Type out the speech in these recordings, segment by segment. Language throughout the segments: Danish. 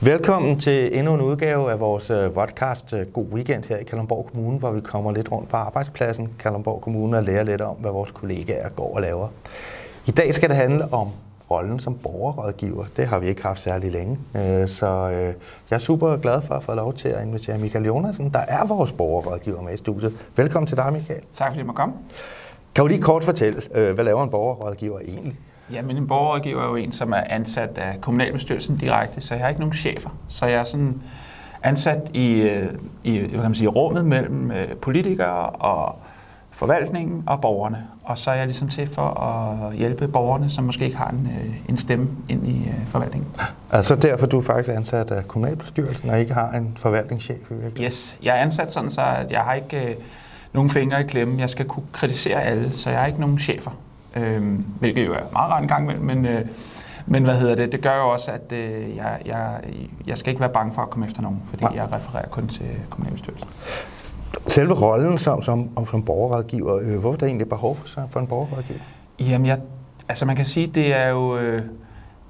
Velkommen til endnu en udgave af vores øh, podcast øh, God Weekend her i Kalundborg Kommune, hvor vi kommer lidt rundt på arbejdspladsen Kalundborg Kommune og lærer lidt om, hvad vores kollegaer går og laver. I dag skal det handle om rollen som borgerrådgiver. Det har vi ikke haft særlig længe, øh, så jeg er super glad for at få lov til at invitere Michael Jonasen, der er vores borgerrådgiver med i studiet. Velkommen til dig, Michael. Tak fordi du må komme. Kan du lige kort fortælle, hvad laver en borgerrådgiver egentlig? Jamen, en borgerrådgiver er jo en, som er ansat af kommunalbestyrelsen direkte, så jeg har ikke nogen chefer. Så jeg er sådan ansat i, øh, i hvad kan man sige, rummet mellem øh, politikere og forvaltningen og borgerne. Og så er jeg ligesom til for at hjælpe borgerne, som måske ikke har en, øh, en stemme ind i forvaltningen. Altså derfor du er faktisk ansat af kommunalbestyrelsen og ikke har en forvaltningschef i virkeligheden? Yes, jeg er ansat sådan, så at jeg har ikke nogen fingre i klemme. Jeg skal kunne kritisere alle, så jeg har ikke nogen chefer øh, hvilket jo er meget rart en gang imellem, men, øh, men hvad hedder det, det gør jo også, at øh, jeg, jeg, jeg skal ikke være bange for at komme efter nogen, fordi ja. jeg refererer kun til kommunalbestyrelsen. Selve rollen som, som, som borgerrådgiver, øh, hvorfor er der egentlig behov for, for en borgerrådgiver? Jamen, jeg, altså man kan sige, det er jo... Øh,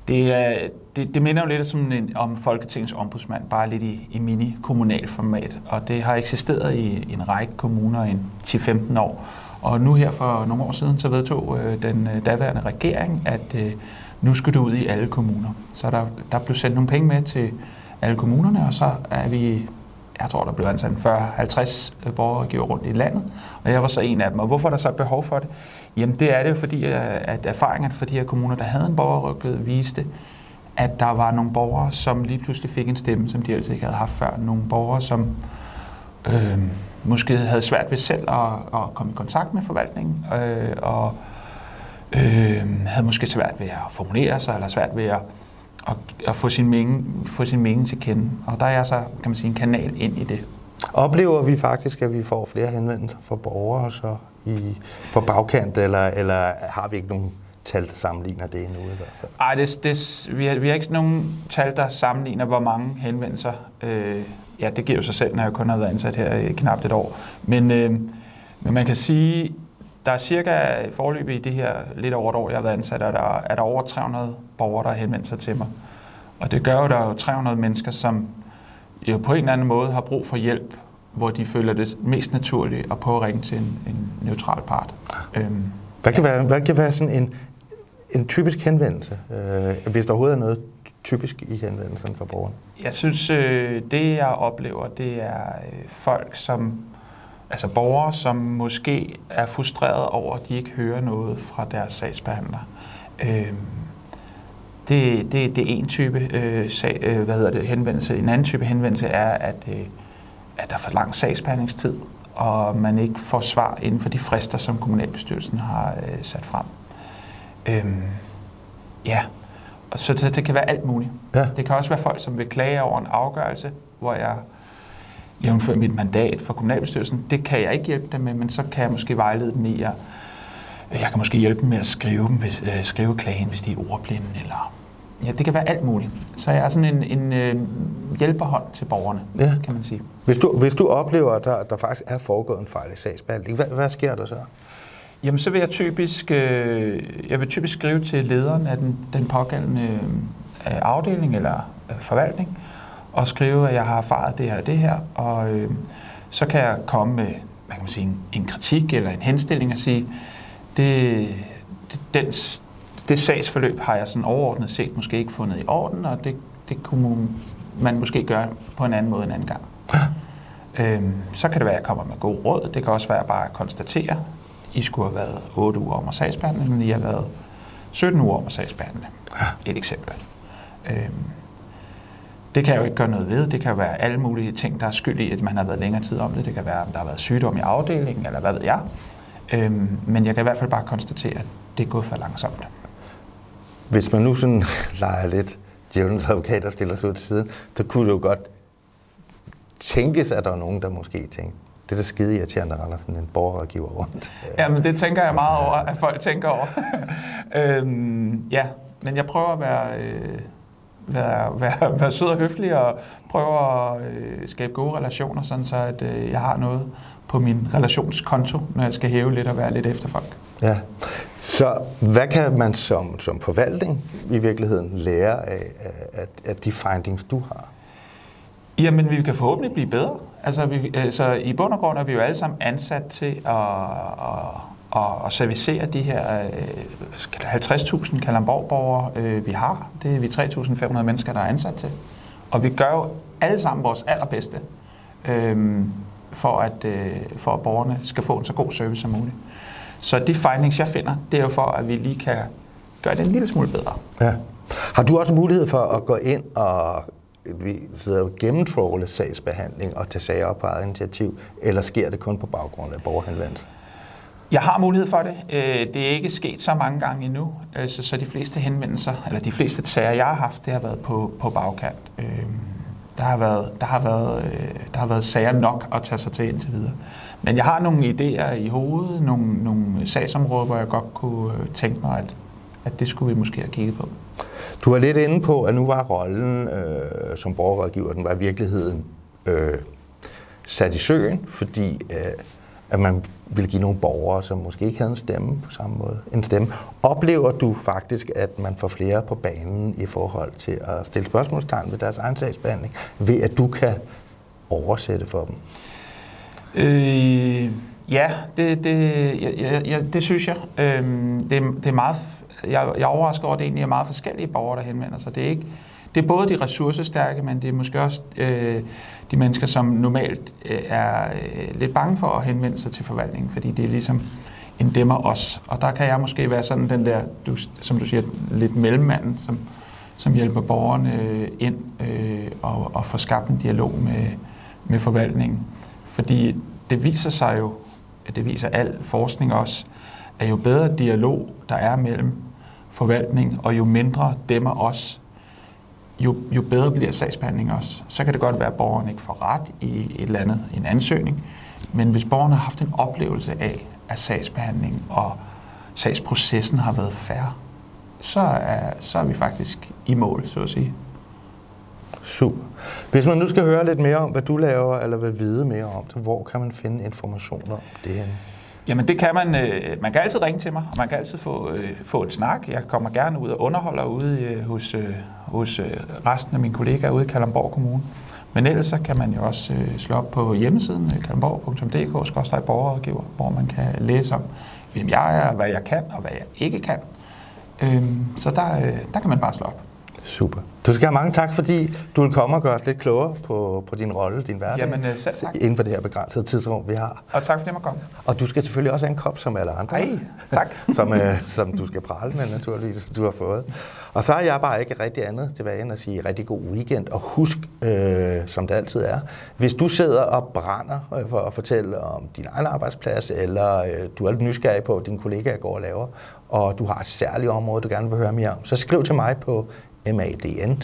det, er, det, det minder jo lidt som en, om Folketingets ombudsmand, bare lidt i, i mini-kommunal format. Og det har eksisteret i, i en række kommuner i 10-15 år. Og nu her for nogle år siden, så vedtog øh, den øh, daværende regering, at øh, nu skulle det ud i alle kommuner. Så der, der blev sendt nogle penge med til alle kommunerne, og så er vi, jeg tror, der blev ansat 40-50 øh, borgere rundt i landet, og jeg var så en af dem. Og hvorfor er der så behov for det? Jamen det er det jo fordi, øh, at erfaringerne fra de her kommuner, der havde en borgerrådgiver, viste, at der var nogle borgere, som lige pludselig fik en stemme, som de altid ikke havde haft før. Nogle borgere, som øh, måske havde svært ved selv at, at komme i kontakt med forvaltningen, øh, og øh, havde måske svært ved at formulere sig, eller svært ved at, at, at få, sin mening, få sin mening til kende. Og der er så, kan man sige, en kanal ind i det. Oplever vi faktisk, at vi får flere henvendelser fra borgere så i, på bagkant, eller, eller har vi ikke nogen tal, der sammenligner det endnu i hvert fald? Nej, det, det, vi, har, vi har ikke nogen tal, der sammenligner, hvor mange henvendelser øh, ja, det giver jo sig selv, når jeg kun har været ansat her i knap et år. Men, øh, men man kan sige, der er cirka forløb i det her lidt over et år, jeg har været ansat, er der, er der over 300 borgere, der har henvendt sig til mig. Og det gør jo, der er jo 300 mennesker, som jo på en eller anden måde har brug for hjælp, hvor de føler det mest naturligt at prøve at ringe til en, en neutral part. Øhm, hvad, kan ja. være, hvad kan være sådan en, en typisk henvendelse, øh, hvis der overhovedet er noget typisk i henvendelsen fra borgerne? Jeg synes, øh, det jeg oplever, det er øh, folk, som altså borgere, som måske er frustreret over, at de ikke hører noget fra deres sagsbehandler. Øh, det, det, det er en type øh, sag, øh, hvad hedder det, henvendelse. En anden type henvendelse er, at, øh, at der er for lang sagsbehandlingstid, og man ikke får svar inden for de frister, som kommunalbestyrelsen har øh, sat frem. Øh, ja, så det, det kan være alt muligt. Ja. Det kan også være folk, som vil klage over en afgørelse, hvor jeg jævnfører mit mandat for kommunalbestyrelsen. Det kan jeg ikke hjælpe dem med, men så kan jeg måske vejlede dem i at jeg kan måske hjælpe dem med at skrive, dem, hvis, øh, skrive klagen, hvis de er ordblinde, eller ja, det kan være alt muligt. Så jeg er sådan en, en øh, hjælperhånd til borgerne, ja. kan man sige. Hvis du, hvis du oplever, at der, der faktisk er foregået en fejl i sagsbehandling, hvad, hvad sker der så? Jamen, så vil jeg typisk, øh, jeg vil typisk skrive til lederen af den, den pågældende øh, afdeling eller øh, forvaltning, og skrive, at jeg har erfaret det her og det her, og øh, så kan jeg komme med hvad kan man sige, en, en kritik eller en henstilling og sige, det, det, den, det sagsforløb har jeg sådan overordnet set måske ikke fundet i orden, og det, det kunne man måske gøre på en anden måde en anden gang. øhm, så kan det være, at jeg kommer med god råd. Det kan også være bare at konstatere, i skulle have været 8 uger om at sagsbehandle, men I har været 17 uger om at sagsbehandle. Et eksempel. Øhm, det kan jeg jo ikke gøre noget ved. Det kan være alle mulige ting, der er skyld i, at man har været længere tid om det. Det kan være, at der har været sygdom i afdelingen, eller hvad ved jeg. Øhm, men jeg kan i hvert fald bare konstatere, at det er gået for langsomt. Hvis man nu sådan leger lidt djævelens advokat og stiller sig ud til siden, så kunne det jo godt tænkes, at der er nogen, der måske tænker, det er da skide irriterende, at render sådan en borgerrådgiver rundt. Ja, men det tænker jeg meget over, at folk tænker over. øhm, ja, men jeg prøver at være, øh, være, være, være sød og høflig og prøver at øh, skabe gode relationer, sådan så at øh, jeg har noget på min relationskonto, når jeg skal hæve lidt og være lidt efter folk. Ja. Så hvad kan man som, som forvaltning i virkeligheden lære af, af, af de findings, du har? Jamen, vi kan forhåbentlig blive bedre. Altså, vi, altså, i bund og grund er vi jo alle sammen ansat til at, at, at, at servicere de her øh, 50.000 Kalamborg-borgere, øh, vi har. Det er vi 3.500 mennesker, der er ansat til. Og vi gør jo alle sammen vores allerbedste, øhm, for, at, øh, for at borgerne skal få en så god service som muligt. Så de findings, jeg finder, det er jo for, at vi lige kan gøre det en lille smule bedre. Ja. Har du også mulighed for at gå ind og vi sidder og gennemtråle sagsbehandling og tage sager op på eget initiativ, eller sker det kun på baggrund af borgerhenvendelse? Jeg har mulighed for det. Øh, det er ikke sket så mange gange endnu, øh, så de fleste henvendelser, eller de fleste sager, jeg har haft, det har været på, på bagkant. Øh, der har, været, der, har været, der har været sager nok at tage sig til indtil videre. Men jeg har nogle idéer i hovedet, nogle, nogle sagsområder, hvor jeg godt kunne tænke mig, at, at det skulle vi måske have kigget på. Du var lidt inde på, at nu var rollen øh, som borgerrådgiver, den var i virkeligheden øh, sat i søen, fordi øh, at man ville give nogle borgere, som måske ikke havde en stemme på samme måde, en stemme. Oplever du faktisk, at man får flere på banen i forhold til at stille spørgsmålstegn ved deres egen sagsbehandling, ved at du kan oversætte for dem? Øh, ja, det, det, ja, ja, det synes jeg. Øh, det, det er meget jeg, jeg er overrasket over, at det egentlig er meget forskellige borgere, der henvender sig. Det er, ikke, det er både de ressourcestærke, men det er måske også øh, de mennesker, som normalt øh, er øh, lidt bange for at henvende sig til forvaltningen, fordi det er ligesom en dæmmer os. Og der kan jeg måske være sådan den der, du, som du siger, lidt mellemmanden, som, som hjælper borgerne øh, ind øh, og, og får skabt en dialog med, med forvaltningen. Fordi det viser sig jo, det viser al forskning også, at jo bedre dialog der er mellem forvaltning, og jo mindre demmer os, jo, jo bedre bliver sagsbehandlingen også. Så kan det godt være, at borgeren ikke får ret i et eller andet, en ansøgning, men hvis borgeren har haft en oplevelse af, at sagsbehandling og sagsprocessen har været færre, så er, så er vi faktisk i mål, så at sige. Super. Hvis man nu skal høre lidt mere om, hvad du laver, eller vil vide mere om det, hvor kan man finde informationer om det her? Jamen det kan man. Øh, man kan altid ringe til mig, og man kan altid få, øh, få et snak. Jeg kommer gerne ud og underholder ude øh, hos, øh, hos øh, resten af mine kollegaer ude i Kalamborg Kommune. Men ellers så kan man jo også øh, slå op på hjemmesiden øh, kalamborg.dk, borgerrådgiver, hvor man kan læse om, hvem jeg er, hvad jeg kan og hvad jeg ikke kan. Øh, så der, øh, der kan man bare slå op. Super. Du skal have mange tak, fordi du vil komme og gøre os lidt klogere på, på din rolle, din hverdag. Jamen øh, selv tak. Inden for det her begrænsede tidsrum, vi har. Og tak fordi jeg komme. Og du skal selvfølgelig også have en kop, som alle andre. Hej, tak. som, øh, som du skal prale med, naturligvis, du har fået. Og så har jeg bare ikke rigtig andet tilbage end at sige rigtig god weekend. Og husk, øh, som det altid er, hvis du sidder og brænder øh, for at fortælle om din egen arbejdsplads, eller øh, du er lidt nysgerrig på, hvad dine kollegaer går og laver, og du har et særligt område, du gerne vil høre mere om, så skriv til mig på madn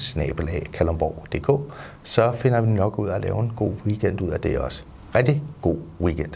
så finder vi nok ud af at lave en god weekend ud af det også. Rigtig god weekend.